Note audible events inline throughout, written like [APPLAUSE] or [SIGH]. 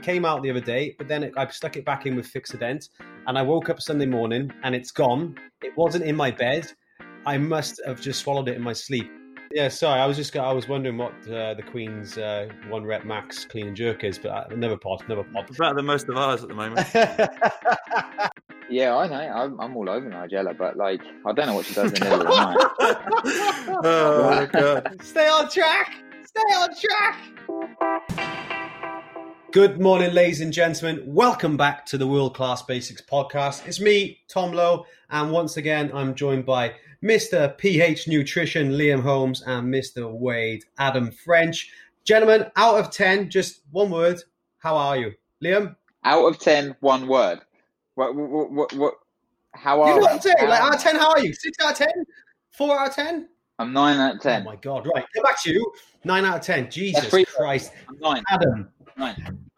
it came out the other day, but then it, I stuck it back in with Fixodent, and I woke up Sunday morning and it's gone. It wasn't in my bed. I must have just swallowed it in my sleep. Yeah, sorry. I was just I was wondering what uh, the Queen's uh, one rep max clean and jerk is, but I, never pod, never pod. It's better than most of ours at the moment. [LAUGHS] Yeah, I know. I'm, I'm all over Nigella, but like, I don't know what she does in the middle of the night. [LAUGHS] oh my god! Stay on track. Stay on track. Good morning, ladies and gentlemen. Welcome back to the World Class Basics podcast. It's me, Tom Lowe, and once again, I'm joined by Mr. PH Nutrition, Liam Holmes, and Mr. Wade, Adam French. Gentlemen, out of 10, just one word. How are you? Liam? Out of 10, one word. What, what, what, what how are You know what I'm saying? Like, out of 10, how are you? 6 out of 10? 4 out of 10? I'm 9 out of 10. Oh my God. Right, come back to you. 9 out of 10. Jesus Christ. I'm 9. Adam, 9.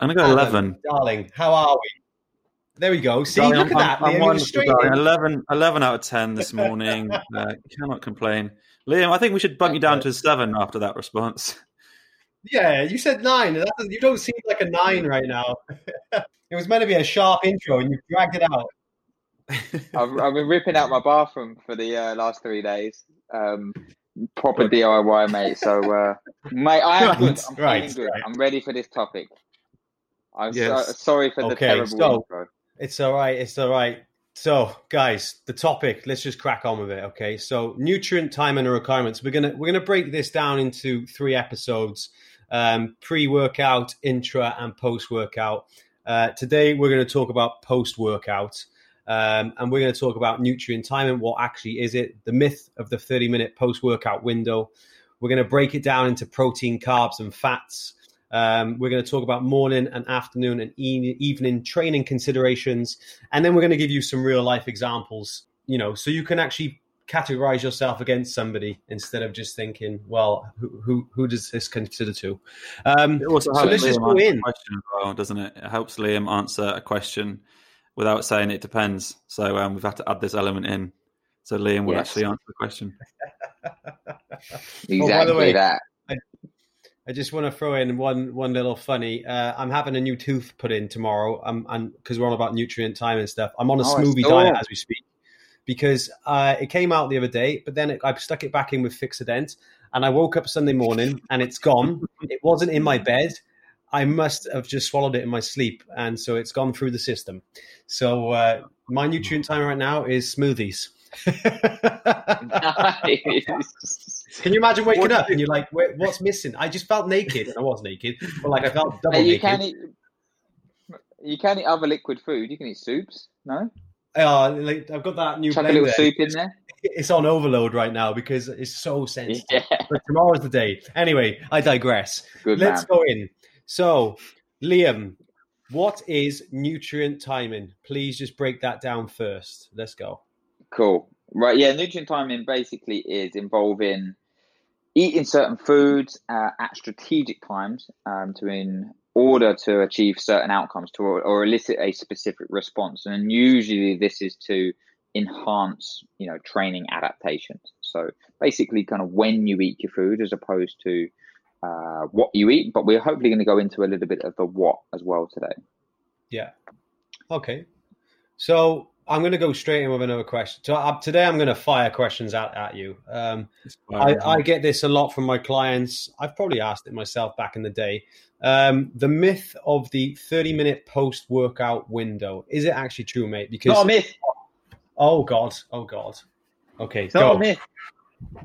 I'm gonna go Adam, eleven. Darling, how are we? There we go. See, Darling, look at I'm- that. I'm Liam, you were darling. 11, 11 out of ten this morning. [LAUGHS] uh, cannot complain. Liam, I think we should bump you down to a seven after that response. [LAUGHS] Yeah, you said nine. That you don't seem like a nine right now. [LAUGHS] it was meant to be a sharp intro, and you dragged it out. I've, I've been ripping out my bathroom for the uh, last three days. Um, proper DIY, mate. So, uh, mate, I am good. I'm Right, feeling good. right. I'm ready for this topic. I'm Yes. so, sorry for the Okay, terrible so- intro. It's all right. It's all right. So, guys, the topic. Let's just crack on with it. Okay. So, nutrient time and requirements. We're gonna we're gonna break this down into three episodes: um, pre-workout, intra, and post-workout. Uh, today, we're going to talk about post-workout. Um, and we're going to talk about nutrient timing. What actually is it? The myth of the 30 minute post workout window. We're going to break it down into protein, carbs, and fats. Um, we're going to talk about morning and afternoon and e- evening training considerations. And then we're going to give you some real life examples, you know, so you can actually categorize yourself against somebody instead of just thinking, well, who, who, who does this consider to? Um, It also So helps let's just Liam go in. question as well, doesn't it? It helps Liam answer a question without saying it depends. So um, we've had to add this element in. So Liam will Yes. actually answer the question. Exactly [LAUGHS] Oh, by the way- that. I just want to throw in one one little funny. Uh, I'm having a new tooth put in tomorrow. Um, and because we're all about nutrient time and stuff, I'm on a Oh, smoothie diet as we speak. Because uh, it came out the other day, but then it, I stuck it back in with Fixodent, and I woke up Sunday morning and it's gone. it wasn't in my [LAUGHS] bed. I must have just swallowed it in my sleep, and so it's gone through the system. So uh, my nutrient time right now is smoothies. Nice. Can you imagine waking What- up and you're like, "What's missing?" I just felt naked, and I was naked, but like I felt double you naked. can eat. You can eat other liquid food. You can eat soups. No, Uh, like I've got that new chuck a little soup in there. [LAUGHS] It's on overload right now because it's so sensitive. [LAUGHS] Yeah, But tomorrow's the day. Anyway, I digress. good Let's man. go in. So, Liam, what is nutrient timing? Please just break that down first. Let's go. Cool. Right. Yeah. Nutrient timing basically is involving eating certain foods uh, at strategic times um, to in order to achieve certain outcomes to or elicit a specific response, and usually this is to enhance, you know, training adaptations. So basically, kind of when you eat your food as opposed to uh, what you eat. But we're hopefully going to go into a little bit of the what as well today. Yeah. Okay. So I'm going to go straight in with another question. So uh, today I'm going to fire questions out at you. Um, I, I get this a lot from my clients. I've probably asked it myself back in the day. Um, the myth of the 30 minute post workout window is it actually true, mate? Because Not a myth. oh god, oh god. Okay, It's not a myth.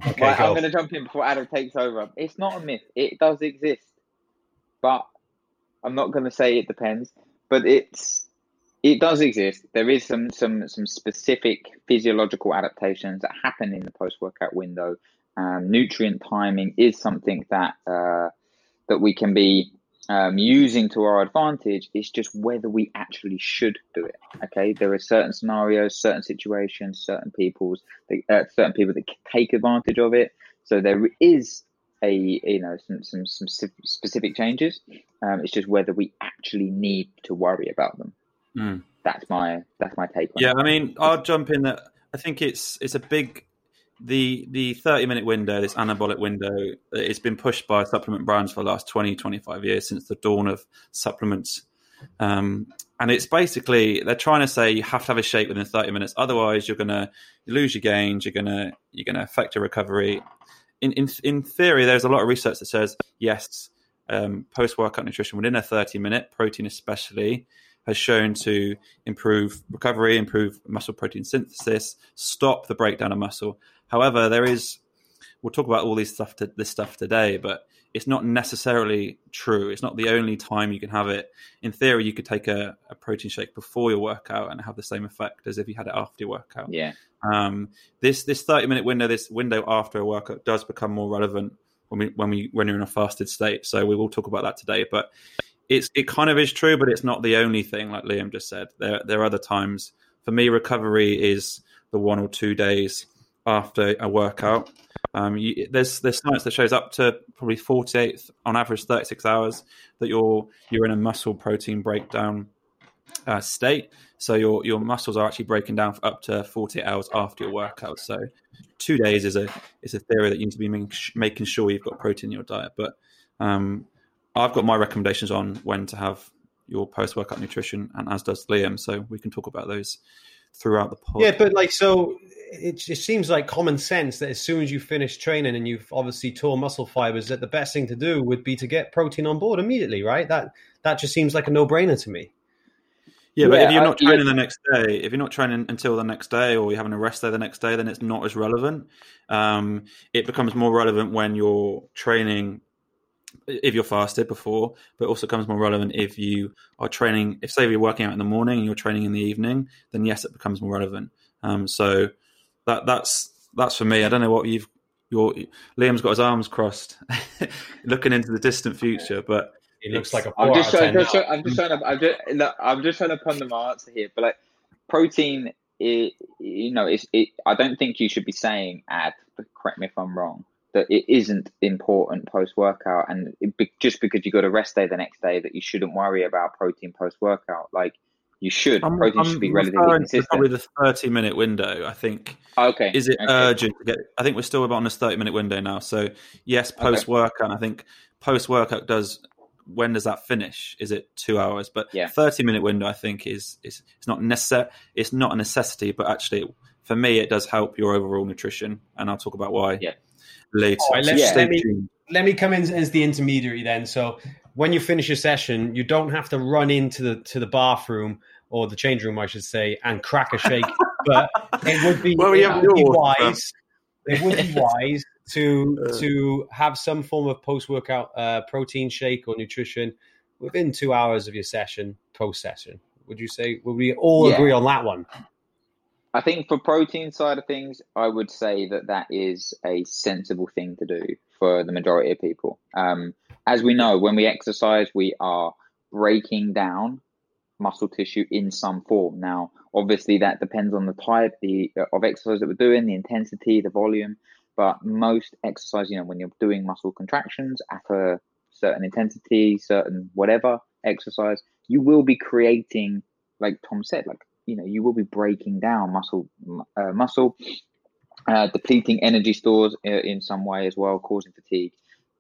Okay, Right, go. I'm going to jump in before Adam takes over. It's not a myth. It does exist, but I'm not going to say it depends. But it's it does exist. There is some some some specific physiological adaptations that happen in the post workout window. Um, nutrient timing is something that uh, that we can be um, using to our advantage. It's just whether we actually should do it. Okay, there are certain scenarios, certain situations, certain people's uh, certain people that take advantage of it. So there is a you know some some some specific changes. Um, it's just whether we actually need to worry about them. Mm. That's my that's my take on Yeah, it. I mean, I'll jump in that. I think it's it's a big the the 30 minute window, this anabolic window, it's been pushed by supplement brands for the last 20, 25 years since the dawn of supplements. Um, and it's basically they're trying to say you have to have a shake within 30 minutes, otherwise you're gonna lose your gains, you're gonna you're gonna affect your recovery. In in in theory, there's a lot of research that says yes, um, post workout nutrition within a 30 minute protein especially has shown to improve recovery, improve muscle protein synthesis, stop the breakdown of muscle. However, there is we'll talk about all these stuff to, this stuff today, but it's not necessarily true. It's not the only time you can have it. In theory, you could take a, a protein shake before your workout and have the same effect as if you had it after your workout. Yeah. Um, this this thirty minute window, this window after a workout, does become more relevant when we when we when you're in a fasted state. So we will talk about that today. But it's it kind of is true, but it's not the only thing. Like Liam just said, there there are other times. For me, recovery is the one or two days after a workout. Um, you, there's there's science that shows up to probably 48 on average 36 hours that you're you're in a muscle protein breakdown uh, state. So your your muscles are actually breaking down for up to 48 hours after your workout. So two days is a is a theory that you need to be making, making sure you've got protein in your diet. But um, I've got my recommendations on when to have your post workout nutrition, and as does Liam. So we can talk about those throughout the pod. Yeah, but like so, it, it seems like common sense that as soon as you finish training and you've obviously tore muscle fibers, that the best thing to do would be to get protein on board immediately, right? That that just seems like a no brainer to me. Yeah, but yeah, if you're not training the next day, if you're not training until the next day, or you're having a rest day the next day, then it's not as relevant. Um, it becomes more relevant when you're training if you're fasted before, but also comes more relevant if you are training. If say you're working out in the morning and you're training in the evening, then yes, it becomes more relevant. Um, so that that's that's for me. I don't know what you've your Liam's got his arms crossed, [LAUGHS] looking into the distant future, but it looks like a. I'm just, trying, just trying, I'm just trying to. I'm just, look, I'm just trying to ponder my answer here, but like protein, it, you know, it's. It, I don't think you should be saying ad. Correct me if I'm wrong. That it isn't important post workout, and it, just because you got a rest day the next day, that you shouldn't worry about protein post workout. Like you should. I'm, protein I'm should be relatively consistent. Probably the 30 minute window, I think. Oh, okay. Is it okay. urgent to get? I think we're still about on this 30 minute window now. So, yes, post workout. Okay. I think post workout does. When does that finish? Is it two hours? But yeah. 30 minute window, I think, is is it's not necessary. It's not a necessity, but actually, for me, it does help your overall nutrition, and I'll talk about why yeah. Later. Right, let, yeah. let, me, let me come in as the intermediary then. So when you finish your session, you don't have to run into the to the bathroom or the change room, I should say, and crack a shake. [LAUGHS] but it would be, well, it would be wise. It would be [LAUGHS] wise to uh. to have some form of post workout uh, protein shake or nutrition within two hours of your session, post session. Would you say? Would we all yeah. agree on that one? I think for protein side of things, I would say that that is a sensible thing to do for the majority of people. Um, as we know, when we exercise, we are breaking down muscle tissue in some form. Now, obviously, that depends on the type the, uh, of exercise that we're doing, the intensity, the volume. But most exercise, you know, when you're doing muscle contractions at a certain intensity, certain whatever exercise, you will be creating, like Tom said, like you know, you will be breaking down muscle, uh, muscle, uh, depleting energy stores uh, in some way as well, causing fatigue,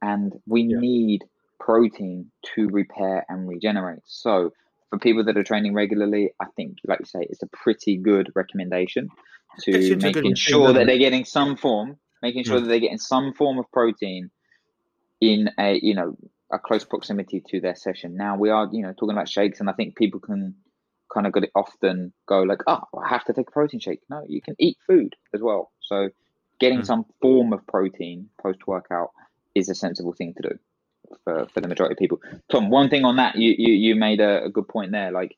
and we yeah. need protein to repair and regenerate. So for people that are training regularly, I think, like you say, it's a pretty good recommendation to making sure that they're getting some form, making sure mm. that they're getting some form of protein in a you know a close proximity to their session. Now we are you know talking about shakes, and I think people can kind of got it often go like, oh, I have to take a protein shake. No, you can eat food as well. So getting mm. some form of protein post workout is a sensible thing to do for, for the majority of people. Tom, one thing on that, you, you, you made a, a good point there. Like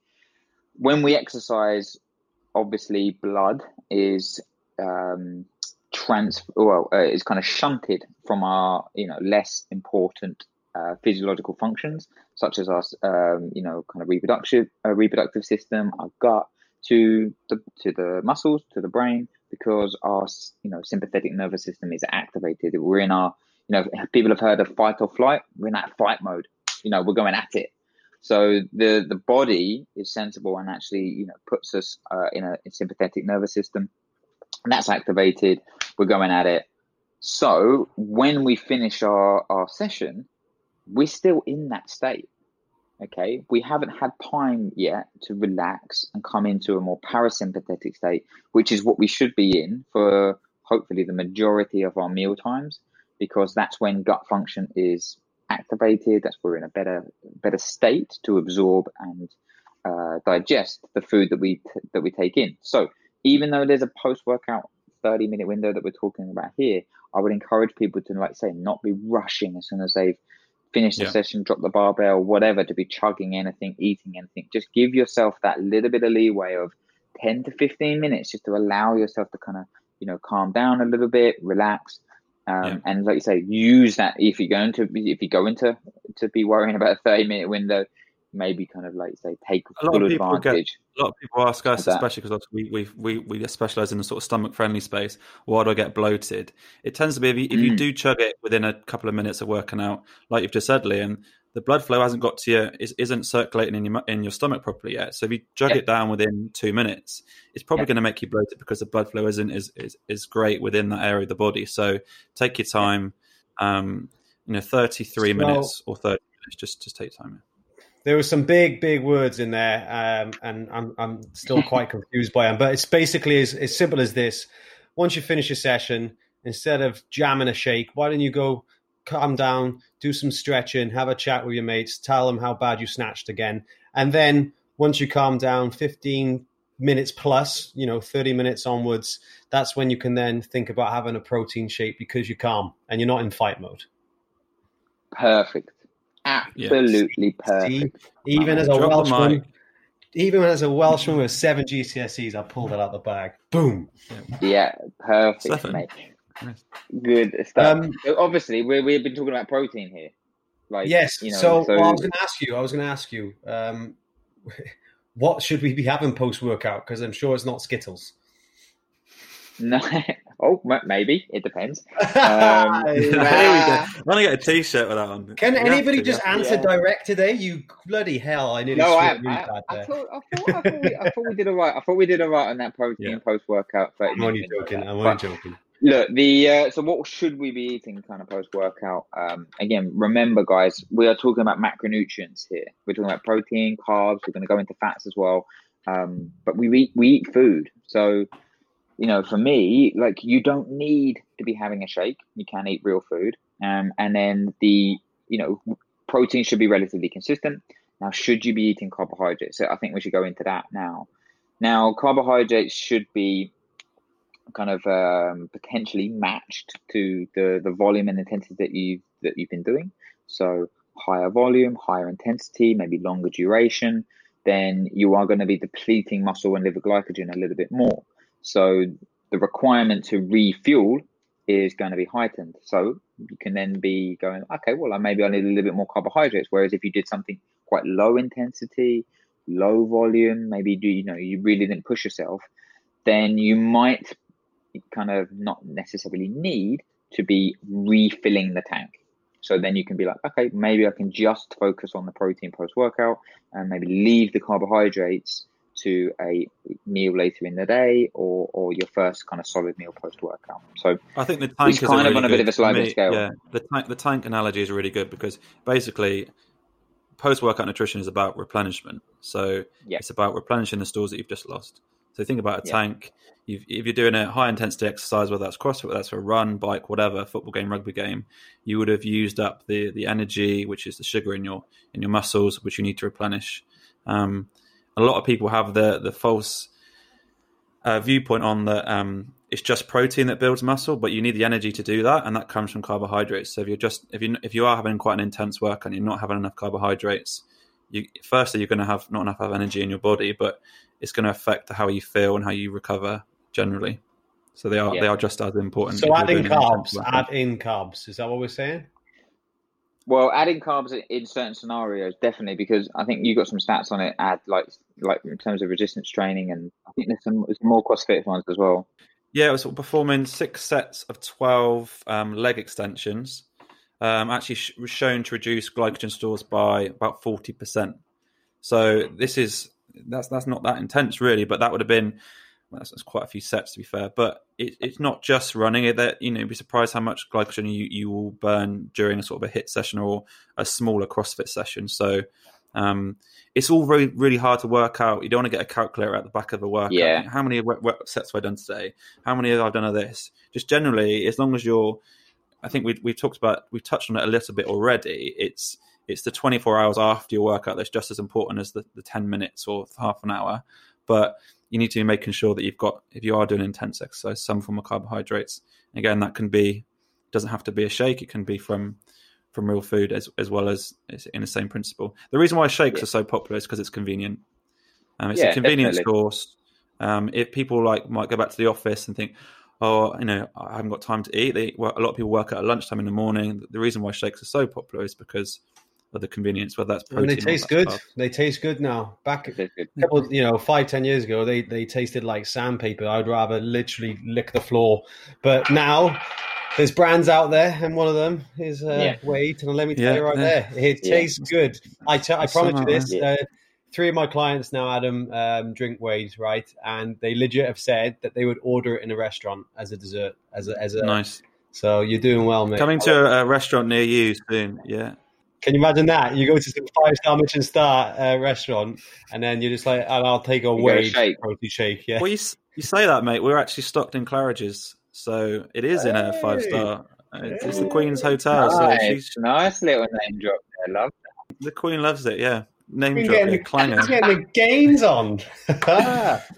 when we exercise, obviously blood is um, trans well uh, is kind of shunted from our you know less important uh, physiological functions such as our um, you know kind of reproductive uh, reproductive system, our gut to the to the muscles to the brain because our you know sympathetic nervous system is activated. We're in our you know, people have heard of fight or flight. We're in that fight mode. You know, we're going at it. So the the body is sensible and actually, you know, puts us uh, in a, sympathetic nervous system and that's activated. We're going at it. So when we finish our, our session, we're still in that state. Okay, we haven't had time yet to relax and come into a more parasympathetic state, which is what we should be in for hopefully the majority of our meal times, because that's when gut function is activated. That's we're in a better better state to absorb and uh, digest the food that we t- that we take in. So even though there's a post workout 30 minute window that we're talking about here, I would encourage people to like say not be rushing as soon as they've finish the yeah. session, drop the barbell, whatever, to be chugging anything, eating anything. Just give yourself that little bit of leeway of 10 to 15 minutes just to allow yourself to kind of, you know, calm down a little bit, relax. Um, yeah. And like you say, use that if you're going to, if you go into to be worrying about a 30 minute window, maybe kind of like say take a full advantage. Get, a lot of people ask us, especially because we, we we we specialize in the sort of stomach friendly space. Why do I get bloated? It tends to be if you, if you mm. do chug it within a couple of minutes of working out, like you've just said, Liam, the blood flow hasn't got to you, isn't circulating in your in your stomach properly yet. So if you jug it down within two minutes, it's probably going to make you bloated because the blood flow isn't is, is is great within that area of the body. So take your time. Um, you know, thirty three so, minutes or thirty minutes. Just just take time there were some big, big words in there, um, and I'm, I'm still [LAUGHS] quite confused by them. But it's basically as, as simple as this: once you finish a session, instead of jamming a shake, why don't you go calm down, do some stretching, have a chat with your mates, tell them how bad you snatched again, and then once you calm down, 15 minutes plus, you know, 30 minutes onwards, that's when you can then think about having a protein shake because you're calm and you're not in fight mode. Perfect absolutely yes. perfect. See, even as a Welshman, even as a Welshman with seven GCSEs, I pulled it out the bag. Boom. Yeah, perfect, mate. Good stuff. Um, Obviously, we we've been talking about protein here. Like, yes. You know, so, so... Well, I was going to ask you. I was going to ask you. Um, [LAUGHS] what should we be having post workout? Because I'm sure it's not Skittles. [LAUGHS] No, oh, maybe it depends. [LAUGHS] Um, there we [LAUGHS] go. I'm gonna get a T-shirt with that on. Can anybody just answer yeah. direct today? You bloody hell! I nearly no, I, I, I, thought, I, thought, I, thought we, I thought we did all right. I thought we did all right on that protein yeah. post workout. I'm only joking. I'm only joking. Look, the uh, so what should we be eating kind of post workout? Um, again, remember, guys, we are talking about macronutrients here. We're talking about protein, carbs. We're going to go into fats as well. Um, but we eat we eat food, so you know, for me, like you don't need to be having a shake. You can eat real food. Um, and then the, you know, protein should be relatively consistent. Now, should you be eating carbohydrates? So I think we should go into that now. Now, carbohydrates should be kind of um, potentially matched to the, the volume and intensity that you've, that you've been doing. So higher volume, higher intensity, maybe longer duration, then you are going to be depleting muscle and liver glycogen a little bit more. So the requirement to refuel is going to be heightened. So you can then be going, okay, well, maybe I need a little bit more carbohydrates. Whereas if you did something quite low intensity, low volume, maybe do you know you really didn't push yourself, then you might kind of not necessarily need to be refilling the tank. So then you can be like, okay, maybe I can just focus on the protein post workout and maybe leave the carbohydrates to a meal later in the day or, or your first kind of solid meal post workout. So I think the tank is kind really of on a bit of a sliding scale. Yeah, the tank the tank analogy is really good because basically post workout nutrition is about replenishment. So yeah. it's about replenishing the stores that you've just lost. So think about a yeah. tank. if you're doing a high intensity exercise, whether that's CrossFit, whether that's a run, bike, whatever, football game, rugby game, you would have used up the the energy, which is the sugar in your in your muscles, which you need to replenish. Um, a lot of people have the the false uh, viewpoint on that um, it's just protein that builds muscle, but you need the energy to do that, and that comes from carbohydrates. So if you're just if you if you are having quite an intense work and you're not having enough carbohydrates, you firstly you're going to have not enough of energy in your body, but it's going to affect how you feel and how you recover generally. So they are yeah. they are just as important. So adding carbs, add in carbs. Is that what we're saying? Well, adding carbs in certain scenarios, definitely, because I think you got some stats on it. Add like like in terms of resistance training, and I think there's some, there's more CrossFit ones as well. Yeah, it was performing six sets of twelve um, leg extensions. Um, actually, sh- was shown to reduce glycogen stores by about forty percent. So this is that's that's not that intense really, but that would have been that's, that's quite a few sets to be fair. But it, it's not just running it. That you know, you'd be surprised how much glycogen you, you will burn during a sort of a HIIT session or a smaller CrossFit session. So um, it's all very really hard to work out. You don't want to get a calculator at the back of a workout. Yeah. How many sets have I done today? How many have I done of this? Just generally, as long as you're, I think we we've talked about we've touched on it a little bit already. It's it's the 24 hours after your workout that's just as important as the, the 10 minutes or half an hour. But you need to be making sure that you've got, if you are doing intense exercise, some form of carbohydrates. Again, that can be, doesn't have to be a shake. It can be from from real food as as well as in the same principle. The reason why shakes Yeah. are so popular is because it's convenient. Um, it's Yeah, a convenience definitely. source. Um, if people like might go back to the office and think, oh, you know, I haven't got time to eat. They, well, a lot of people work out at lunchtime in the morning. The reason why shakes are so popular is because of the convenience, whether that's I mean, protein. they taste good. carb. They taste good now. Back a couple, you know, five ten years ago, they they tasted like sandpaper. I'd rather literally lick the floor. But now, there's brands out there, and one of them is uh, Yeah. Wait, and let me tell Yeah, you right yeah. there, it Yeah. tastes good. I I promise you this. there. Uh, three of my clients now, Adam, um, drink Wade, right? And they legit have said that they would order it in a restaurant as a dessert, as a as a. Nice. So you're doing well, mate. Coming to a, a restaurant near you soon. Yeah. Can you imagine that? You go to some five star Michelin star uh, restaurant, and then you're just like, and I'll take a get a Wade shake. protein shake. Yeah. Well, you, you say that, mate. We're actually stocked in Claridge's, so it is in a five star. It's, it's the Queen's Hotel, so nice, she's, nice little name drop there, love. the Queen loves it. Yeah, name He's drop, getting, the, clanger. he's getting the gains on.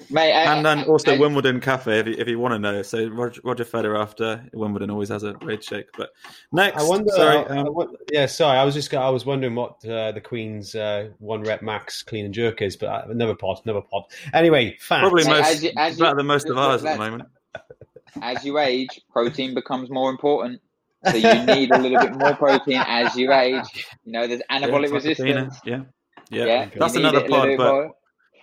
Mate, I- and then also I- Wimbledon Cafe, if you, if you want to know. So Roger, Roger Federer after Wimbledon always has a red shake. But next, I wonder. sorry, I- I um, won- yeah, sorry. I was just. I was wondering what uh, the Queen's uh, one rep max clean and jerk is, but I, never pod. Never pod. Anyway, fat. probably Hey, most as you- as better you- than most of ours at the moment. as you age, protein becomes more important. So you need a little bit more protein as you age. You know, there's [LAUGHS] anabolic Yeah, resistance. Yeah, yeah. Yeah, That's another it pod, but more.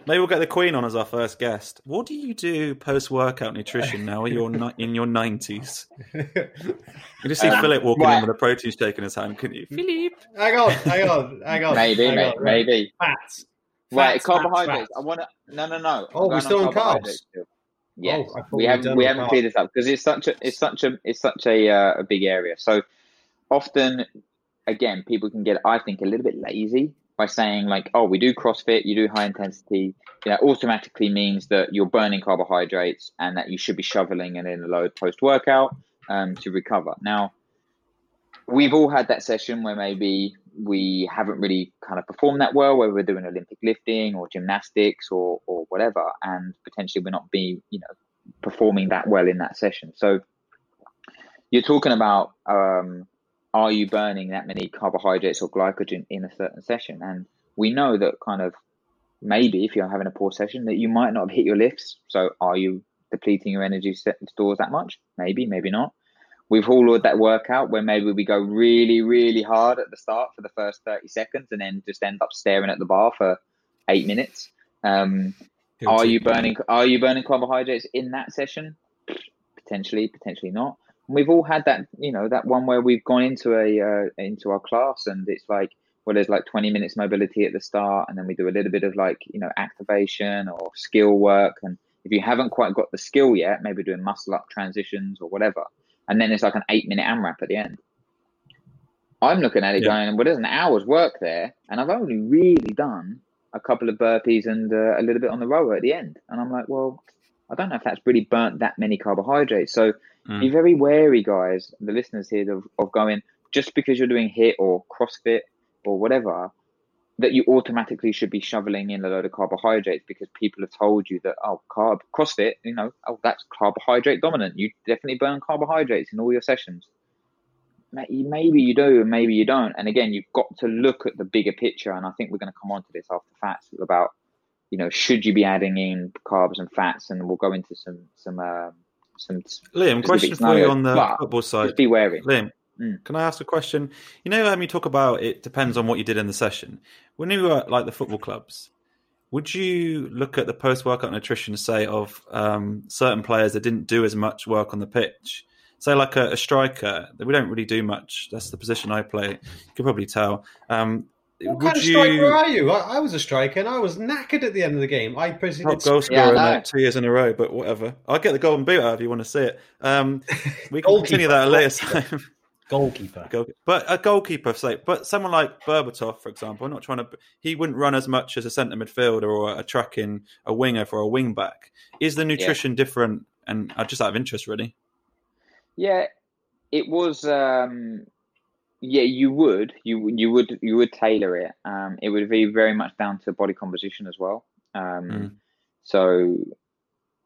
maybe we'll get the Queen on as our first guest. What do you do post workout nutrition now? You're ni- in your nineties. You just see Um, Philip walking right. in with a protein shake in his hand, couldn't you? Philip. hang on, hang on, hang on. maybe, hang mate, on, maybe. Fats. Right, Fats, carbohydrates. fats, I want to. No, no, no. Oh, we're still on carbs? still. Yes, Oh, we we haven't we haven't carbs. cleared this up because it's such a it's such a it's such a uh, a big area. So often, again, people can get I think a little bit lazy by saying like, oh, we do CrossFit, you do high intensity. You know, automatically means that you're burning carbohydrates and that you should be shoveling it in a load post workout um, to recover. Now, we've all had that session where maybe we haven't really kind of performed that well, whether we're doing Olympic lifting or gymnastics or or whatever, and potentially we're not being you know performing that well in that session. So you're talking about um, are you burning that many carbohydrates or glycogen in a certain session? And we know that kind of maybe if you're having a poor session that you might not have [LAUGHS] hit your lifts. So are you depleting your energy stores that much? Maybe, maybe not. We've all had that workout where maybe we go really, really hard at the start for the first 30 seconds and then just end up staring at the bar for eight minutes. Um, are you burning are you burning carbohydrates in that session? Potentially, potentially not. And we've all had that, you know, that one where we've gone into a uh, into our class and it's like well there's like 20 minutes mobility at the start and then we do a little bit of like, you know, activation or skill work and if you haven't quite got the skill yet, maybe doing muscle up transitions or whatever. And then it's like an 8 minute AMRAP at the end. I'm looking at it Yeah. going, well, there's an hour's work there, and I've only really done a couple of burpees and uh, a little bit on the rower at the end. And I'm like, well, I don't know if that's really burnt that many carbohydrates. So Mm. be very wary, guys, the listeners here, of, of going just because you're doing HIIT or CrossFit or whatever, that you automatically should be shoveling in a load of carbohydrates because people have told you that, oh, carb, CrossFit, you know, oh, that's carbohydrate dominant. You definitely burn carbohydrates in all your sessions. Maybe you do, and maybe you don't. And again, you've got to look at the bigger picture. And I think we're going to come on to this after fats about, you know, should you be adding in carbs and fats? And we'll go into some some um, some. Liam, question for you on the But football side. Just be wary. Liam, Mm. can I ask a question? You know, um, you talk about it depends on what you did in the session. When you were at like the football clubs, would you look at the post workout nutrition, say, of um, certain players that didn't do as much work on the pitch? Say, like a, a striker, that we don't really do much. That's the position I play. You could probably tell. Um, What would kind of you striker are you? I, I was a striker and I was knackered at the end of the game. I personally top did goal Yeah, I scorer in two years in a row? But whatever, I'll get the golden boot out if you want to see it. Um, [LAUGHS] we can Goalkeeper. continue that at a later time. [LAUGHS] goalkeeper. Goal- But a goalkeeper, say, but someone like Berbatov, for example, I'm not trying to. He wouldn't run as much as a centre midfielder or a tracking a winger for a wing back. Is the nutrition different? And uh, just out of interest, really. Yeah, it was. Um, yeah, you would, you you would, you would tailor it. Um, it would be very much down to body composition as well. Um, Mm. so,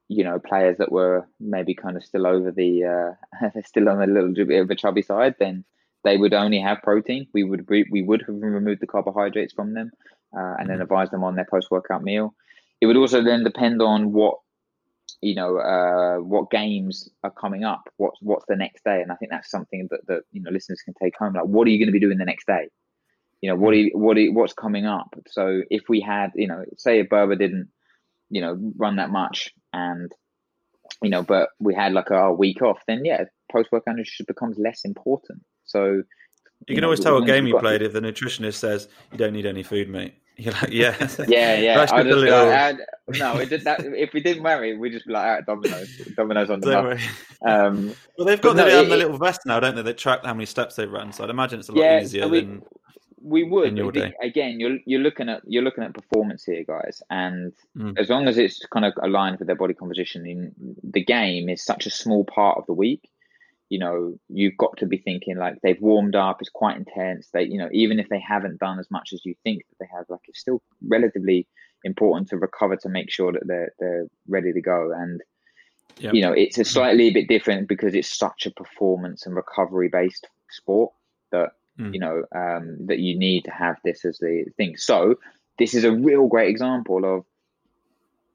you know, players that were maybe kind of still over the, uh, [LAUGHS] still on a little bit of a chubby side, then they would only have protein. We would re- we would have removed the carbohydrates from them, uh, and then Mhm. advise them on their post workout meal. It would also then depend on what you know uh, what games are coming up what's what's the next day? And i think that's something that, that you know listeners can take home. Like what are you going to be doing the next day? You know what are you, what are you, what's coming up? So if we had you know say if Berba didn't you know run that much and you know but we had like a, week off then yeah post workout nutrition becomes less important. So You, can know, always tell what game you played if the nutritionist says you don't need any food, mate. You're like, yeah, [LAUGHS] yeah [LAUGHS] yeah That's I just little- like, "Ah, no it did that if we didn't marry we'd just be like ah, dominoes dominoes on the Don't um [LAUGHS] Well, they've got the, no, it- the little vest now, don't they? That track how many steps they've run. So I'd imagine it's a lot Yeah, easier we- than We would in your day. again. You're you're looking at you're looking at performance here, guys, and Mm. as long as it's kind of aligned with their body composition, in the game is such a small part of the week. You know, you've got to be thinking like they've warmed up. It's quite intense. They, you know, even if they haven't done as much as you think that they have, like it's still relatively important to recover to make sure that they're they're ready to go. And Yep. you know, it's a slightly bit different because it's such a performance and recovery based sport that Mm. you know um, that you need to have this as the thing. So this is a real great example of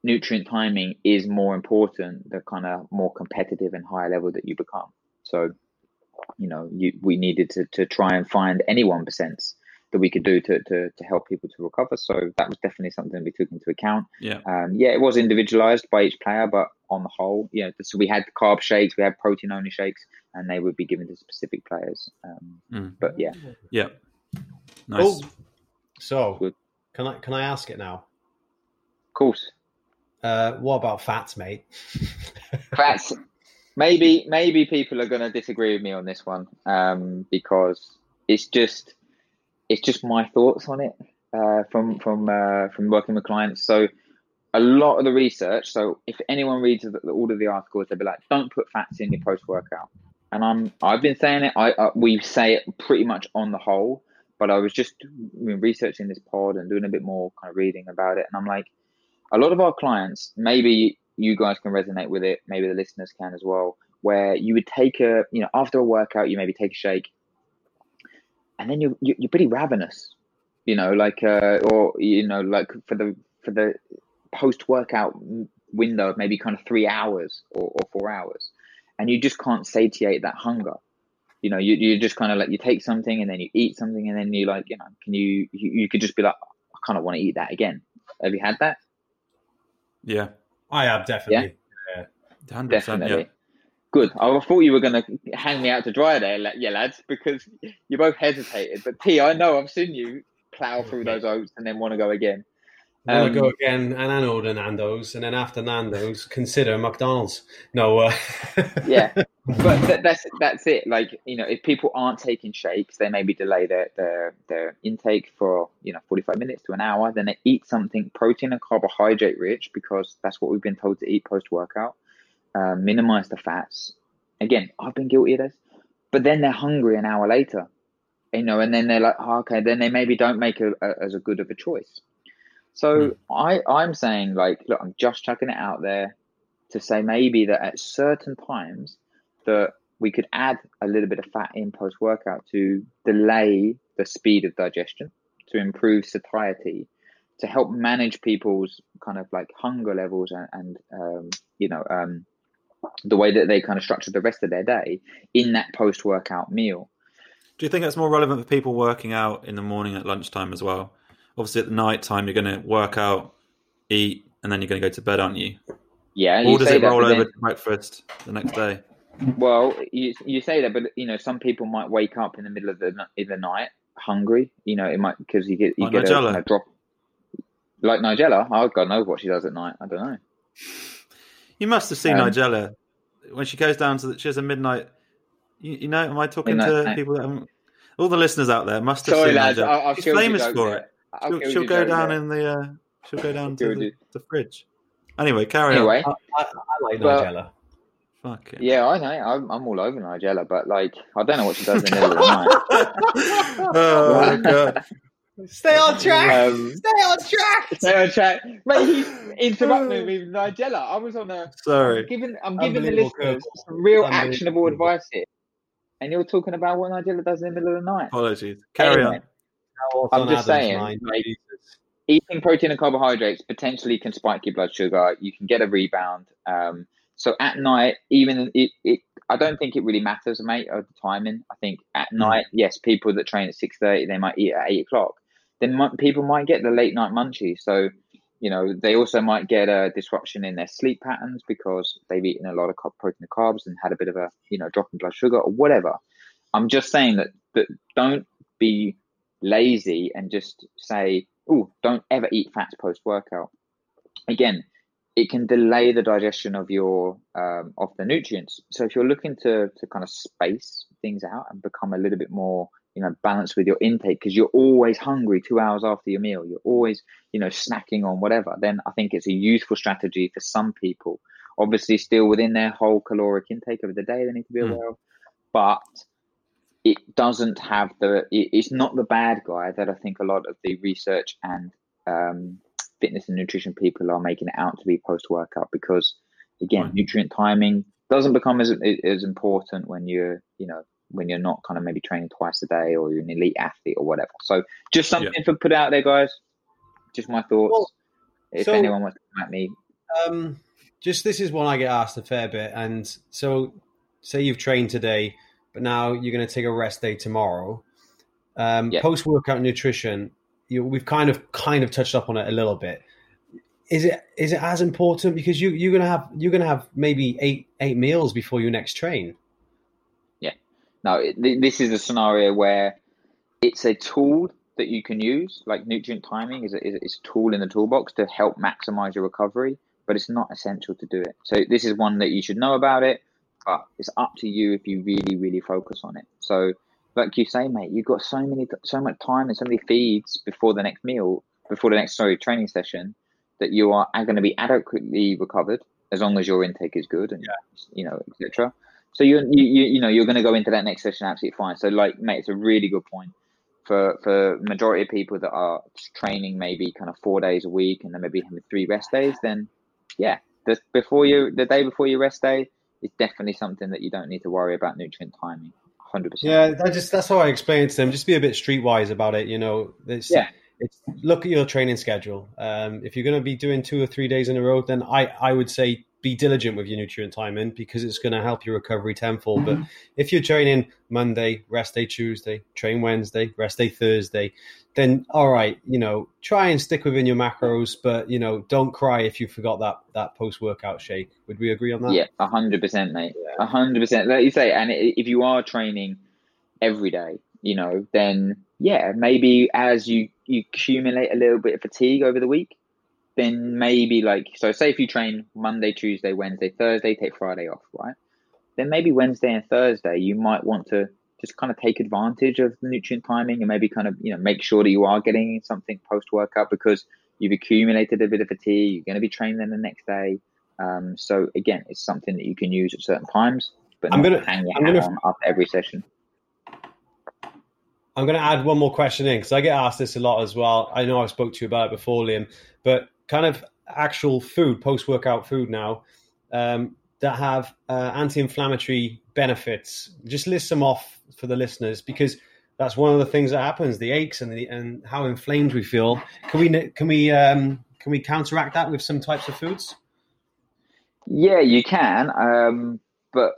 nutrient timing is more important the kind of more competitive and higher level that you become. So you know you we needed to to try and find any one percents that we could do to, to to help people to recover. So that was definitely something we took into account. yeah. Um, yeah, it was individualized by each player, but on the whole, yeah. So we had carb shakes, we had protein only shakes, and they would be given to specific players. Um, Mm. but yeah, Yeah. Nice. Oh, so Good. can I can I ask it now? of course, Uh, what about fats, mate? [LAUGHS] fats. Maybe maybe people are going to disagree with me on this one um, because it's just it's just my thoughts on it uh, from from uh, from working with clients. So a lot of the research. So if anyone reads all of the articles, they'll be like, "Don't put fats in your post workout." And I'm I've been saying it. I uh, we say it pretty much on the whole, but I was just researching this pod and doing a bit more kind of reading about it, and I'm like, a lot of our clients, maybe you guys can resonate with it, maybe the listeners can as well, where you would take a you know after a workout, you maybe take a shake, and then you're you're pretty ravenous, you know, like uh, or you know like for the for the post workout window of maybe kind of three hours or, or four hours and you just can't satiate that hunger. You know you, you just kind of like you take something and then you eat something and then you like you know can you you, you could just be like i kind of want to eat that again. Have you had that? Yeah. I have definitely. 100%, definitely Yeah. good. I thought you were going to hang me out to dry there yeah lads because you both hesitated. But t i know i've seen you plow through those oats and then want to go again I to Um, go again and then order Nando's, and then after Nando's, consider McDonald's. No, uh, [LAUGHS] yeah but th- that's that's it. Like you know if people aren't taking shakes they maybe delay their, their their intake for you know 45 minutes to an hour. Then they eat something protein and carbohydrate rich because that's what we've been told to eat post workout uh, minimize the fats. Again i've been guilty of this. But then they're hungry an hour later you know and then they're like oh, okay. Then they maybe don't make a, a, as a good of a choice so i i'm saying like look i'm just chucking it out there to say maybe that at certain times that we could add a little bit of fat in post workout to delay the speed of digestion, to improve satiety, to help manage people's kind of like hunger levels and, and um, you know um, the way that they kind of structure the rest of their day in that post workout meal. Do you think that's more relevant for people working out in the morning at lunchtime as well? Obviously, at the night time, you're going to work out, eat, and then you're going to go to bed, aren't you? Yeah, Or you does say it that, roll but then- over to breakfast the next day? Well, you you say that, but you know, some people might wake up in the middle of the in the night hungry. You know, it might because you get you Like get a, Nigella? a drop. Like Nigella, oh God knows what she does at night. I don't know. You must have seen Um, Nigella when she goes down to the, she has a midnight. You, you know, am I talking Midnight to people that haven't? All the listeners out there must have Sorry, seen lads. Nigella. I, I've She's famous for it. I've She'll, killed she'll go down there. in the. Uh, she'll go down [LAUGHS] to the, the fridge. Anyway, carry on. Anyway, I, I, I like Well- Nigella. Fuck it. yeah, I know. I'm, I'm all over Nigella, but like, I don't know what she does in the middle of the night. [LAUGHS] oh my god! Stay on track. Um, Stay on track. Stay on track, mate. He's interrupting me [LAUGHS] with Nigella. I was on a. Sorry. I'm giving, I'm giving the listeners some real actionable advice here, and you're talking about what Nigella does in the middle of the night. Apologies. Carry Anyway, on. I'm just saying, like, eating protein and carbohydrates potentially can spike your blood sugar. You can get a rebound. Um, so at night, even it, it, I don't think it really matters, mate, of the timing. I think at night, yes, people that train at six thirty, they might eat at eight o'clock. Then mi- people might get the late night munchies. So you know they also might get a disruption in their sleep patterns because they've eaten a lot of protein and carbs and had a bit of a you know drop in blood sugar or whatever. I'm just saying that that don't be lazy and just say, oh, don't ever eat fats post workout. Again, it can delay the digestion of your um, of the nutrients. So if you're looking to to kind of space things out and become a little bit more you know balanced with your intake because you're always hungry two hours after your meal you're always you know snacking on whatever then i think it's a useful strategy for some people obviously still within their whole caloric intake of the day they need to be Mm. aware of but it doesn't have the it, it's not the bad guy that i think a lot of the research and um, fitness and nutrition people are making it out to be post workout because again Right. nutrient timing doesn't become as as important when you're you know when you're not kind of maybe training twice a day or you're an elite athlete or whatever. So just something to put out there guys. Just my thoughts. Well, if so- anyone wants to come at me. Um, just this is one I get asked a fair bit, and so say you've trained today, but now you're going to take a rest day tomorrow. Um, Yeah. Post workout nutrition, you, we've kind of kind of touched up on it a little bit. Is it is it as important because you you're gonna have you're gonna have maybe eight eight meals before your next train? Yeah, no, th- this is a scenario where it's a tool that you can use, like nutrient timing is is a, is a tool in the toolbox to help maximize your recovery, but it's not essential to do it. So this is one that you should know about it, but it's up to you if you really, really focus on it. So, like you say, mate, you've got so many, so much time and so many feeds before the next meal, before the next sorry training session, that you are going to be adequately recovered as long as your intake is good and you know, etc. So you you you you know you're going to go into that next session absolutely fine. So like, mate, it's a really good point for for majority of people that are training maybe kind of four days a week and then maybe having three rest days. Then yeah, the before you the day before your rest day is definitely something that you don't need to worry about nutrient timing. Hundred percent. Yeah, that just that's how I explain it to them. Just be a bit streetwise about it. You know, it's, Yeah. It's look at your training schedule. Um, if you're going to be doing two or three days in a row, then I I would say be diligent with your nutrient timing because it's going to help your recovery tenfold. But if you're training Monday, rest day Tuesday, train Wednesday, rest day Thursday, then all right, you know, try and stick within your macros, but you know, don't cry if you forgot that that post workout shake. Would we agree on that? Yeah, a hundred percent, mate. A hundred percent. Like you say, and if you are training every day, you know, then yeah, maybe as you you accumulate a little bit of fatigue over the week, then maybe like so. Say if you train Monday, Tuesday, Wednesday, Thursday, take Friday off, right? Then maybe Wednesday and Thursday you might want to just kind of take advantage of the nutrient timing and maybe kind of you know make sure that you are getting something post workout because you've accumulated a bit of fatigue. You're going to be training then the next day. Um, so again, it's something that you can use at certain times, but I'm gonna- hang your I'm gonna- on after every session. I'm going to add one more question in because I get asked this a lot as well. I know I spoke to you about it before, Liam, but kind of actual food, post workout food now um, that have uh, anti inflammatory benefits. Just list them off for the listeners because that's one of the things that happens the aches and, the, and how inflamed we feel. Can we, can, we, um, can we counteract that with some types of foods? Yeah, you can, um, but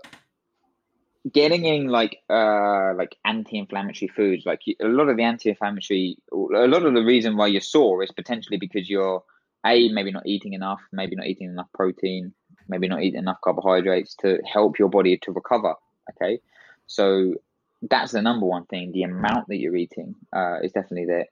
getting in like uh like anti-inflammatory foods, like a lot of the anti-inflammatory, a lot of the reason why you're sore is potentially because you're a maybe not eating enough, maybe not eating enough protein, maybe not eating enough carbohydrates to help your body to recover. Okay, so that's the number one thing. The amount that you're eating uh, is definitely there.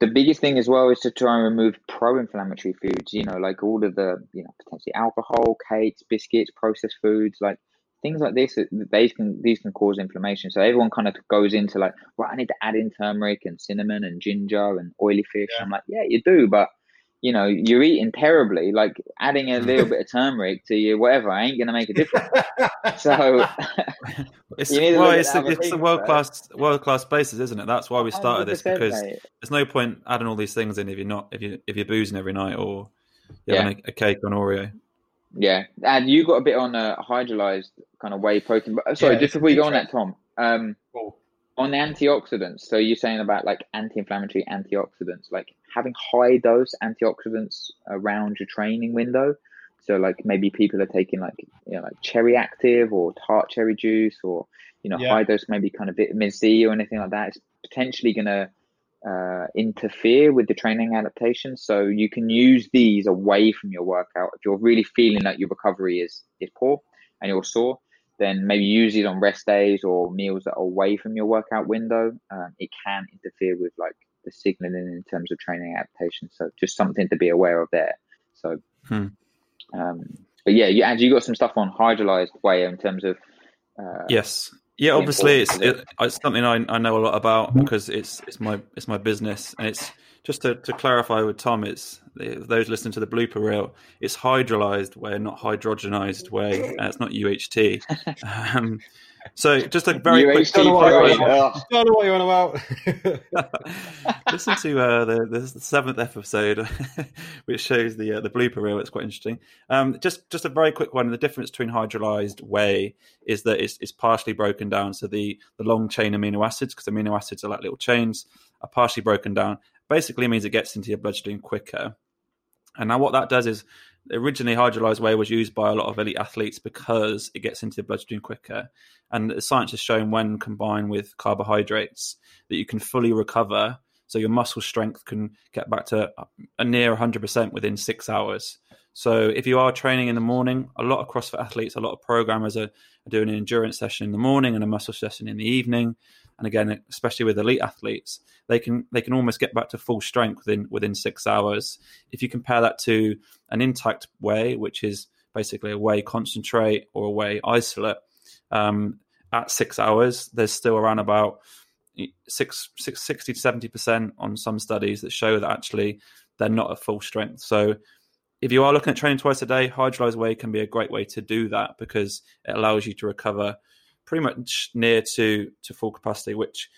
The biggest thing as well is to try and remove pro-inflammatory foods. You know, like all of the you know potentially alcohol, cakes, biscuits, processed foods, like things like this. These can these can cause inflammation. So everyone kind of goes into like, right, I need to add in turmeric and cinnamon and ginger and oily fish. Yeah. I'm like, yeah, you do, but you know, you're eating terribly. Like adding a little [LAUGHS] bit of turmeric to your whatever I ain't going to make a difference. so [LAUGHS] it's [LAUGHS] well, it's, a, it's a world class world class basics, isn't it? That's why we started this because mate. there's no point adding all these things in if you're not if you if you're boozing every night or you're yeah. having a, a, cake on Oreo. Yeah, and you got a bit on a hydrolyzed kind of whey protein. But sorry, yeah, just before you go on that, Tom. Um, cool. On the antioxidants, so you're saying about like anti-inflammatory antioxidants, like having high dose antioxidants around your training window. So like maybe people are taking like you know like cherry active or tart cherry juice or you know yeah. high dose maybe kind of vitamin C or anything like that. It's potentially going to uh, interfere with the training adaptation. So you can use these away from your workout if you're really feeling that your recovery is is poor and you're sore. Then maybe use these on rest days or meals that are away from your workout window. Um, it can interfere with like the signaling in terms of training adaptation. So just something to be aware of there. So, hmm. um, but yeah, you and you got some stuff on hydrolyzed whey in terms of. Uh, yes. Yeah, obviously it's it, it's something I, I know a lot about because it's it's my it's my business and it's just to, to clarify with Tom, it's those listening to the blooper reel, it's hydrolyzed whey, not hydrogenized whey. [LAUGHS] Uh, it's not UHT. [LAUGHS] Um, so just a very quick. Don't know, what don't know what you're on about. Listen to uh, the, the seventh episode, [LAUGHS] which shows the uh, the blooper reel. It's quite interesting. Um, just just a very quick one. The difference between hydrolyzed whey is that it's, it's partially broken down. So the the long chain amino acids, because amino acids are like little chains, are partially broken down. Basically, means it gets into your bloodstream quicker. And now what that does is originally hydrolyzed whey was used by a lot of elite athletes because it gets into the bloodstream quicker. And the science has shown when combined with carbohydrates that you can fully recover. So your muscle strength can get back to a near 100% within six hours. So if you are training in the morning, a lot of CrossFit athletes, a lot of programmers are, are doing an endurance session in the morning and a muscle session in the evening. And again, especially with elite athletes, they can they can almost get back to full strength within within six hours. If you compare that to an intact whey, which is basically a whey concentrate or a whey isolate, um, at six hours, there's still around about six, six, 60 to 70% on some studies that show that actually they're not at full strength. So if you are looking at training twice a day, hydrolyzed whey can be a great way to do that because it allows you to recover pretty much near to to full capacity, which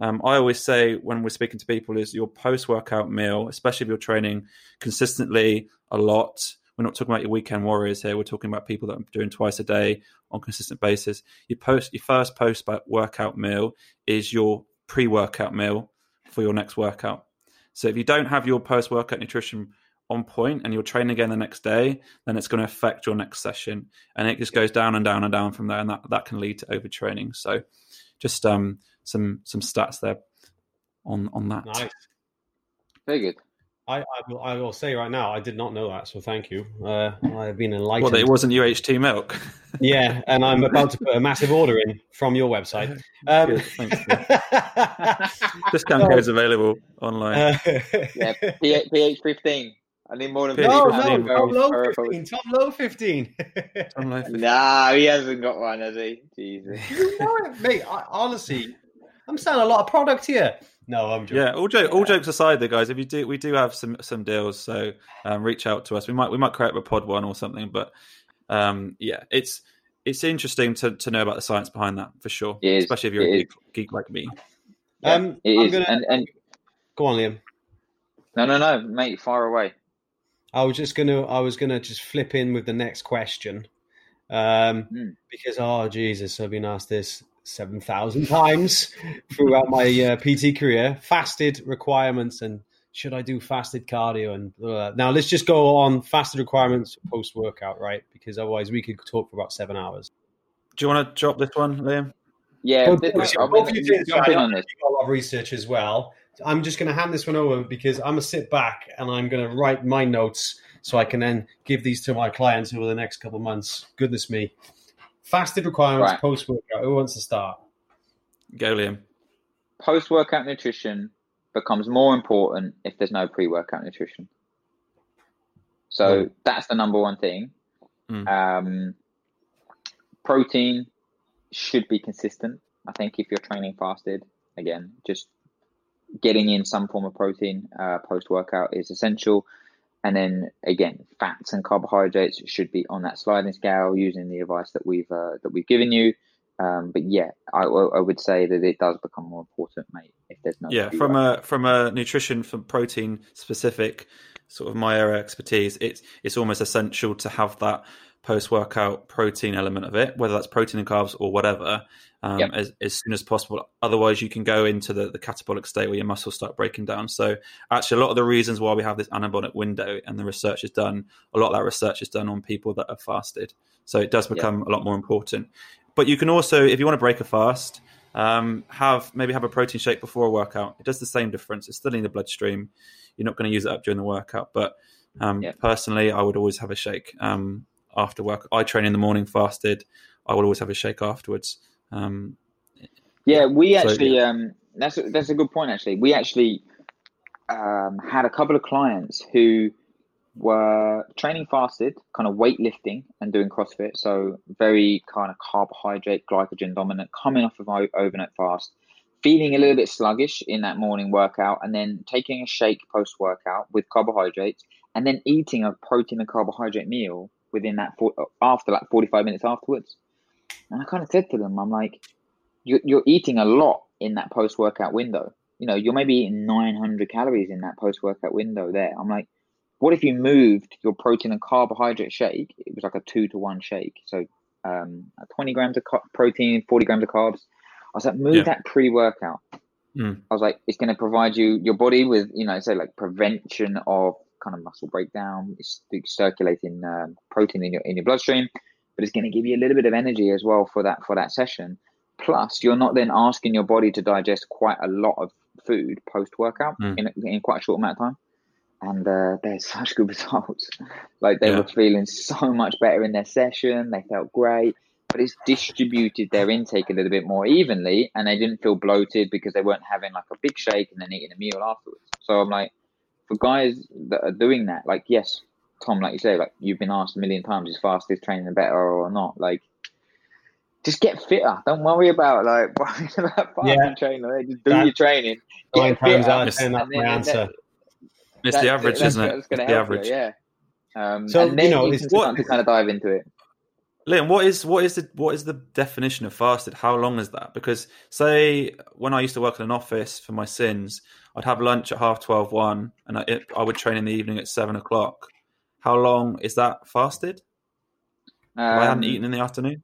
um, I always say when we're speaking to people is your post workout meal, especially if you're training consistently a lot. We're not talking about your weekend warriors here. We're talking about people that are doing twice a day on consistent basis. Your post, your first post workout meal is your pre workout meal for your next workout. So if you don't have your post workout nutrition on point and you're training again the next day, then it's going to affect your next session. And it just goes down and down and down from there. And that, that can lead to overtraining. So just um, some some stats there on on that. Nice. Very good. I, I, will, I will say right now, I did not know that, so thank you. Uh, I've been enlightened. Well, it wasn't UHT milk. [LAUGHS] yeah, and I'm about to put a massive order in from your website. Um, Good, thanks. [LAUGHS] Discount codes available online. Uh, [LAUGHS] yeah, pH 15. I need more than no, no, Tom Low 15. Tom Low 15. [LAUGHS] Tom Low 15. Nah, he hasn't got one, has he? Jesus. [LAUGHS] You know it, mate. I, honestly, I'm selling a lot of product here. No, I'm joking. Yeah, all, joke, all jokes aside, though, guys. If you do, we do have some some deals. So um, reach out to us. We might we might create a pod one or something. But um, yeah, it's it's interesting to, to know about the science behind that for sure. Especially if you're a geek, geek, like me. Yeah, um, it is. Gonna... And, and go on, Liam. No, no, no, mate. Far away. I was just gonna I was gonna just flip in with the next question. Um, mm. because oh Jesus, I've been asked this seven thousand [LAUGHS] times throughout my uh, PT career. Fasted requirements and should I do fasted cardio and uh, now let's just go on fasted requirements post workout, right? Because otherwise we could talk for about seven hours. Do you want to drop this one, Liam? Yeah, both, this, both, both you jump in on this. A lot of research as well. I'm just going to hand this one over because I'm going to sit back and I'm going to write my notes so I can then give these to my clients over the next couple of months. Goodness me. Fasted requirements right. post workout. Who wants to start? Go, Liam. Post workout nutrition becomes more important if there's no pre workout nutrition. So that's the number one thing. Mm. Um, protein should be consistent. I think if you're training fasted, again, just getting in some form of protein uh, post workout is essential. And then again, fats and carbohydrates should be on that sliding scale using the advice that we've uh, that we've given you. Um, but yeah, I, I would say that it does become more important, mate. If there's no yeah from a from a nutrition from protein specific sort of my area expertise, it's it's almost essential to have that post workout protein element of it, whether that's protein and carbs or whatever, um, yep. as, as soon as possible. Otherwise, you can go into the, the catabolic state where your muscles start breaking down. So, actually, a lot of the reasons why we have this anabolic window and the research is done, a lot of that research is done on people that have fasted. So, it does become yep. a lot more important. But you can also, if you want to break a fast, um, have maybe have a protein shake before a workout. It does the same difference. It's still in the bloodstream. You're not going to use it up during the workout, but um, yep. personally, I would always have a shake um, after work. I train in the morning fasted. I will always have a shake afterwards. Um, yeah, we actually. So, um, that's a, that's a good point. Actually, we actually um, had a couple of clients who were training fasted, kind of weightlifting and doing CrossFit. So very kind of carbohydrate, glycogen dominant, coming off of overnight fast, feeling a little bit sluggish in that morning workout, and then taking a shake post workout with carbohydrates, and then eating a protein and carbohydrate meal within that for, after like 45 minutes afterwards. And I kind of said to them, I'm like, you're, you're eating a lot in that post workout window. You know, you're maybe eating 900 calories in that post workout window there. I'm like, what if you moved your protein and carbohydrate shake? It was like a two to one shake. So um, 20 grams of protein, 40 grams of carbs. I was like, move yeah. that pre workout. Mm. I was like, it's going to provide you, your body with, you know, say like prevention of kind of muscle breakdown. It's circulating um, protein in your in your bloodstream, but it's going to give you a little bit of energy as well for that for that session. Plus, you're not then asking your body to digest quite a lot of food post workout mm. in, in quite a short amount of time. And uh, there's [LAUGHS] such good results. like they yeah. were feeling so much better in their session. They felt great, but it's distributed their intake a little bit more evenly, and they didn't feel bloated because they weren't having like a big shake and then eating a meal afterwards. So I'm like, for guys that are doing that, like yes, Tom, like you say, like you've been asked a million times, is fastest training better or not? Like, just get fitter. Don't worry about like [LAUGHS] worrying about fasting yeah. training. Just do that, your training. Nine times out of ten, that's my answer. It's the average, isn't it? It's the average. You, yeah. Um, so and then you know, you can what, to kind of dive into it. Liam, what is what is the what is the definition of fasted? How long is that? Because say when I used to work in an office for my sins, I'd have lunch at half 12, 1, and I, it, I would train in the evening at seven o'clock. How long is that fasted? Um, I hadn't eaten in the afternoon.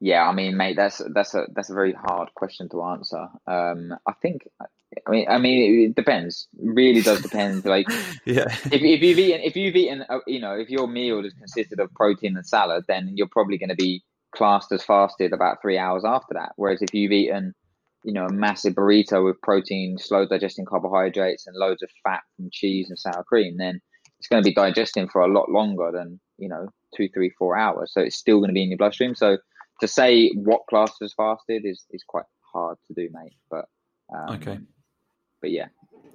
Yeah, I mean, mate, that's that's a that's a very hard question to answer. Um, I think, I mean, I mean, it depends. Really does depend. Like, [LAUGHS] yeah, if, if you've eaten, if you've eaten, uh, you know, if your meal has consisted of protein and salad, then you're probably going to be classed as fasted about three hours after that. Whereas if you've eaten you know, a massive burrito with protein, slow digesting carbohydrates, and loads of fat from cheese and sour cream, then it's going to be digesting for a lot longer than, you know, two, three, four hours. So it's still going to be in your bloodstream. So to say what class is fasted is, is quite hard to do, mate. But, um, okay. But yeah.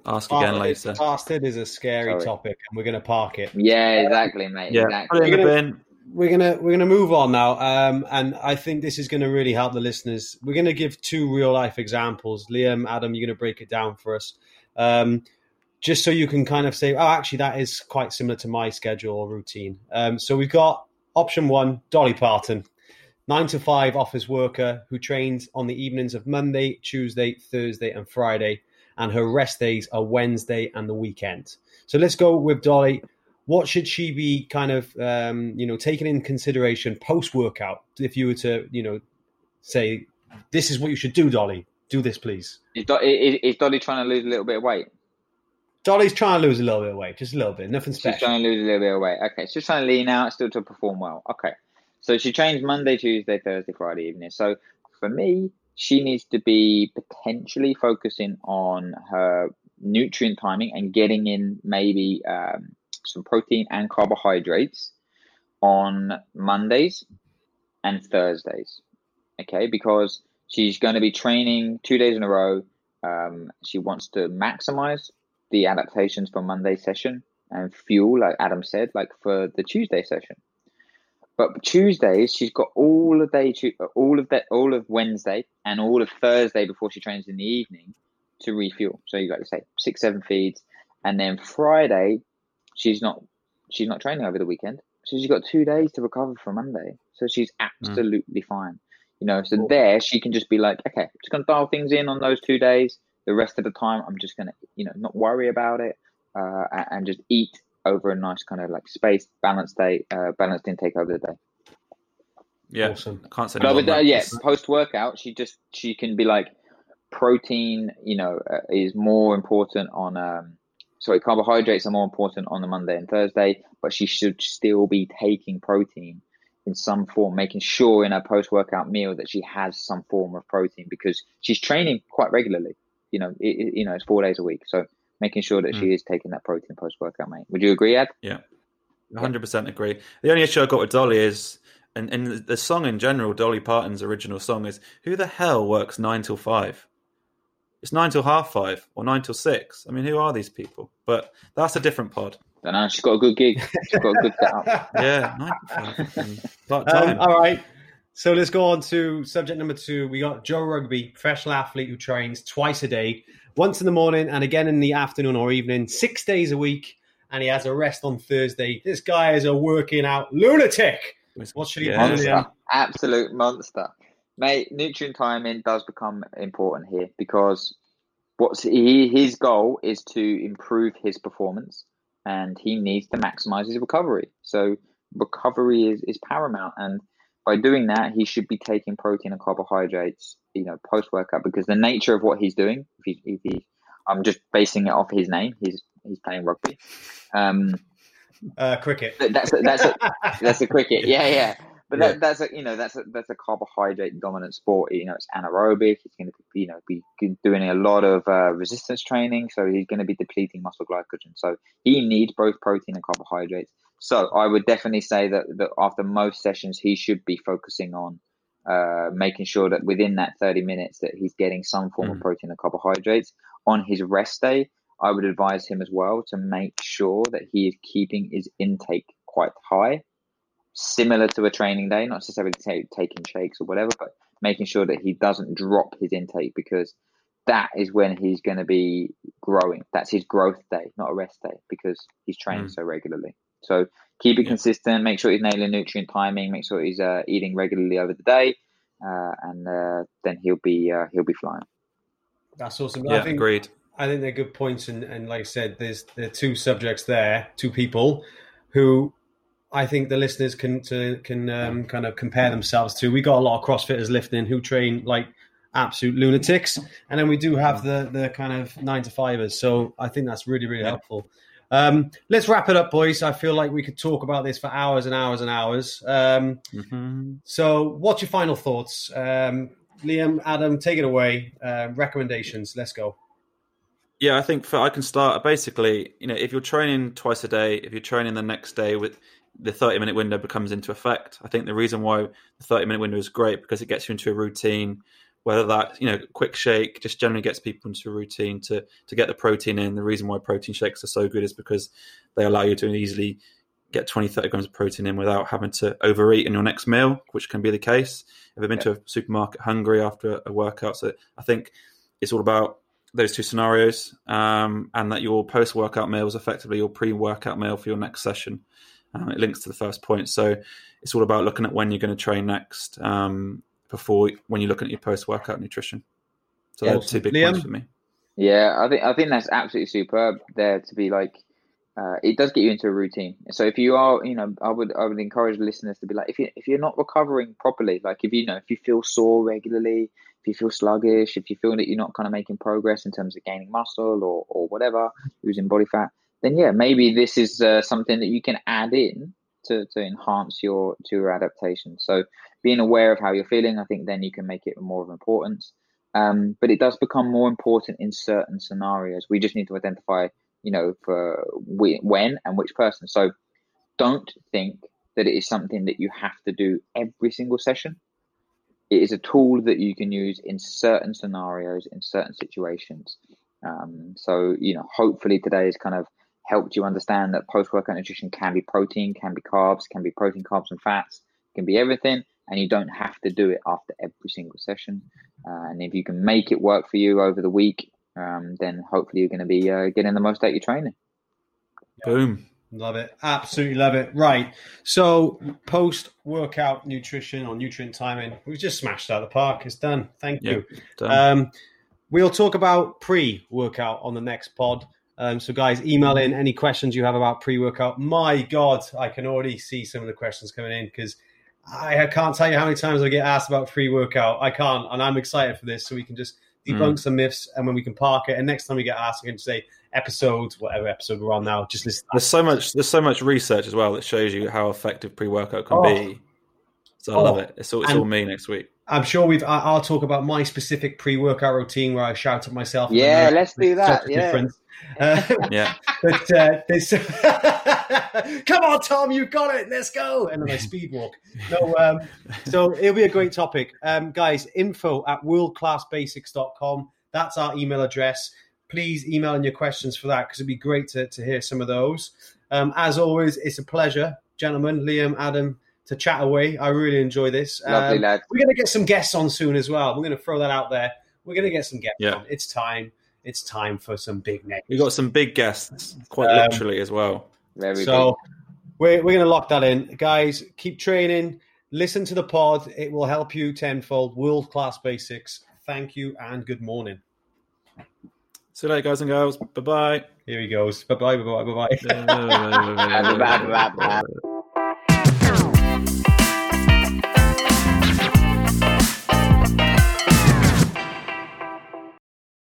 Ask again later. Fasted is a scary Sorry. topic, and we're going to park it. Yeah, exactly, mate. Yeah, exactly. Put it in the bin we're gonna we're gonna move on now, um, and I think this is to really help the listeners. We're to give two real life examples. Liam, Adam, you're to break it down for us, um, just so you can kind of say, oh, actually, that is quite similar to my schedule or routine. Um, so we've got option one, Dolly Parton, nine to five office worker who trains on the evenings of Monday, Tuesday, Thursday, and Friday, and her rest days are Wednesday and the weekend. So let's go with Dolly what should she be kind of um, you know taking in consideration post workout if you were to you know say this is what you should do dolly. Do this please. Is, is dolly trying to lose a little bit of weight? Dolly's trying to lose a little bit of weight just a little bit nothing special. she's trying to lose a little bit of weight. Okay she's trying to lean out still to perform well. Okay. So she trains monday tuesday thursday friday evening. So for me she needs to be potentially focusing on her nutrient timing and getting in maybe um, some protein and carbohydrates on Mondays and Thursdays. Okay, because She's going to be training two days in a row. Um, she wants to maximize the adaptations for Monday session and fuel, like Adam said, like for the Tuesday session. But Tuesdays, she's got all of day, all of that, all of Wednesday, and all of Thursday before she trains in the evening to refuel. So you got to say six, seven feeds, and then Friday, she's not she's not training over the weekend, so she's got two days to recover from Monday. So she's mm. absolutely mm. fine. You know, so cool. there she can just be like, okay, I'm just gonna dial things in on those two days. The rest of the time, I'm just gonna, you know, not worry about it uh, and just eat over a nice kind of like space balanced day, uh, balanced intake over the day. Yeah, awesome. Can't say. But with, uh, yeah, post workout, she just she can be like, protein, you know, uh, is more important on. Um, sorry, carbohydrates are more important on the Monday and Thursday, but she should still be taking protein in some form, making sure in her post workout meal that she has some form of protein because she's training quite regularly. You know, it, you know, it's four days a week, so making sure that mm. she is taking that protein post workout, mate. Would you agree, Ed? Yeah, hundred percent agree. The only issue I got with Dolly is and, and the song in general, Dolly Parton's original song is "Who the hell works nine till five? It's nine till half five or nine till six. I mean, who are these people? But that's a different pod. I know she's got a good gig. She's got a good setup. [LAUGHS] yeah, nine [LAUGHS] um, all right. So let's go on to subject number two. We got Joe Rugby, professional athlete who trains twice a day, once in the morning and again in the afternoon or evening, six days a week, and he has a rest on Thursday. This guy is a working out lunatic. What should he yeah. do? Absolute monster mate, nutrient timing does become important here because what's he, his goal is to improve his performance and he needs to maximize his recovery. So recovery is, is paramount and by doing that he should be taking protein and carbohydrates, you know, post workout because the nature of what he's doing, if he, if he I'm just basing it off his name, he's he's playing rugby. Um uh, cricket. That's a, that's a, that's a cricket. [LAUGHS] Yeah, yeah. But yeah. that, that's a you know that's a that's a carbohydrate dominant sport. You know it's anaerobic. He's going to you know be doing a lot of uh, resistance training, so he's going to be depleting muscle glycogen. So he needs both protein and carbohydrates. So I would definitely say that, that after most sessions, he should be focusing on uh, making sure that within that 30 minutes that he's getting some form mm. of protein and carbohydrates. On his rest day, I would advise him as well to make sure that he is keeping his intake quite high similar to a training day, not necessarily take, taking shakes or whatever, but making sure that he doesn't drop his intake because that is when he's going to be growing. That's his growth day, not a rest day, because he's training mm. so regularly. So keep it yeah. consistent. Make sure he's nailing nutrient timing. Make sure he's uh, eating regularly over the day, uh, and uh, then he'll be uh, he'll be flying. That's awesome. Yeah, I think, agreed. I think they're good points, and, and like I said, there's there are two subjects there, two people who I think the listeners can to, can um, kind of compare themselves to. We got a lot of CrossFitters lifting who train like absolute lunatics, and then we do have the the kind of nine to fivers. So I think that's really really yeah. helpful. Um, let's wrap it up, boys. I feel like we could talk about this for hours and hours and hours. Um, mm-hmm. So, what's your final thoughts, um, Liam, Adam? Take it away. Uh, recommendations. Let's go. Yeah, I think for, I can start. Basically, you know, if you're training twice a day, if you're training the next day with the 30 minute window becomes into effect. I think the reason why the 30 minute window is great because it gets you into a routine, whether that, you know, quick shake just generally gets people into a routine to, to get the protein in. The reason why protein shakes are so good is because they allow you to easily get 20, 30 grams of protein in without having to overeat in your next meal, which can be the case. If I've been yeah. to a supermarket hungry after a workout. So I think it's all about those two scenarios um, and that your post workout meal is effectively your pre workout meal for your next session. Um, it links to the first point. So it's all about looking at when you're going to train next um, before when you're looking at your post workout nutrition. So yeah, two big Liam? points for me. Yeah, I think I think that's absolutely superb there to be like uh, it does get you into a routine. So if you are, you know, I would I would encourage listeners to be like, if you if you're not recovering properly, like if you know if you feel sore regularly, if you feel sluggish, if you feel that you're not kind of making progress in terms of gaining muscle or or whatever, losing body fat, then yeah, maybe this is uh, something that you can add in to, to enhance your to your adaptation. So being aware of how you're feeling, I think then you can make it more of importance. Um, but it does become more important in certain scenarios. We just need to identify, you know, for we, when and which person. So don't think that it is something that you have to do every single session. it is a tool that you can use in certain scenarios, in certain situations. Um, so, you know, hopefully today is kind of helped you understand that post workout nutrition can be protein, can be carbs, can be protein, carbs, and fats, can be everything. And you don't have to do it after every single session. Uh, and if you can make it work for you over the week, um, then hopefully you're going to be uh, getting the most out of your training. Boom. Love it. Absolutely love it. Right. So, post workout nutrition or nutrient timing, we've just smashed out of the park. It's done. Thank you. Done. Um, we'll talk about pre workout on the next pod. Um, so, guys, email in any questions you have about pre workout. My God, I can already see some of the questions coming in because I can't tell you how many times I get asked about pre workout. I can't. And I'm excited for this so we can just debunk some myths and when we can park it. And next time we get asked, we can say episodes, whatever episode we're on now, just listen. There's so much. There's so much research as well that shows you how effective pre-workout can Oh. be. So I Oh. love it. It's all. It's And- all me next week. I'm sure we've. I- I'll talk about my specific pre-workout routine where I shout at myself. Yeah, and let's do that, yeah. difference. [LAUGHS] Uh, Yeah. [LAUGHS] but uh, this, [LAUGHS] come on, Tom, you got it. Let's go. And then I speed walk. No, um, so it'll be a great topic, um, guys. Info at worldclassbasics.com. That's our email address. Please email in your questions for that because it'd be great to, to hear some of those. Um, as always, it's a pleasure, gentlemen, Liam, Adam, to chat away. I really enjoy this. Lovely, Um, lad. we're going to get some guests on soon as well. We're going to throw that out there. We're going to get some guests Yeah. on. It's time. It's time for some big names. We got some big guests, quite Um, literally as well. Very So we're, we're going to lock that in. Guys, keep training. Listen to the pod. It will help you tenfold. World class basics. Thank you and good morning. See you later, guys and girls. Bye bye. Here he goes. Bye bye. Bye bye. Bye bye.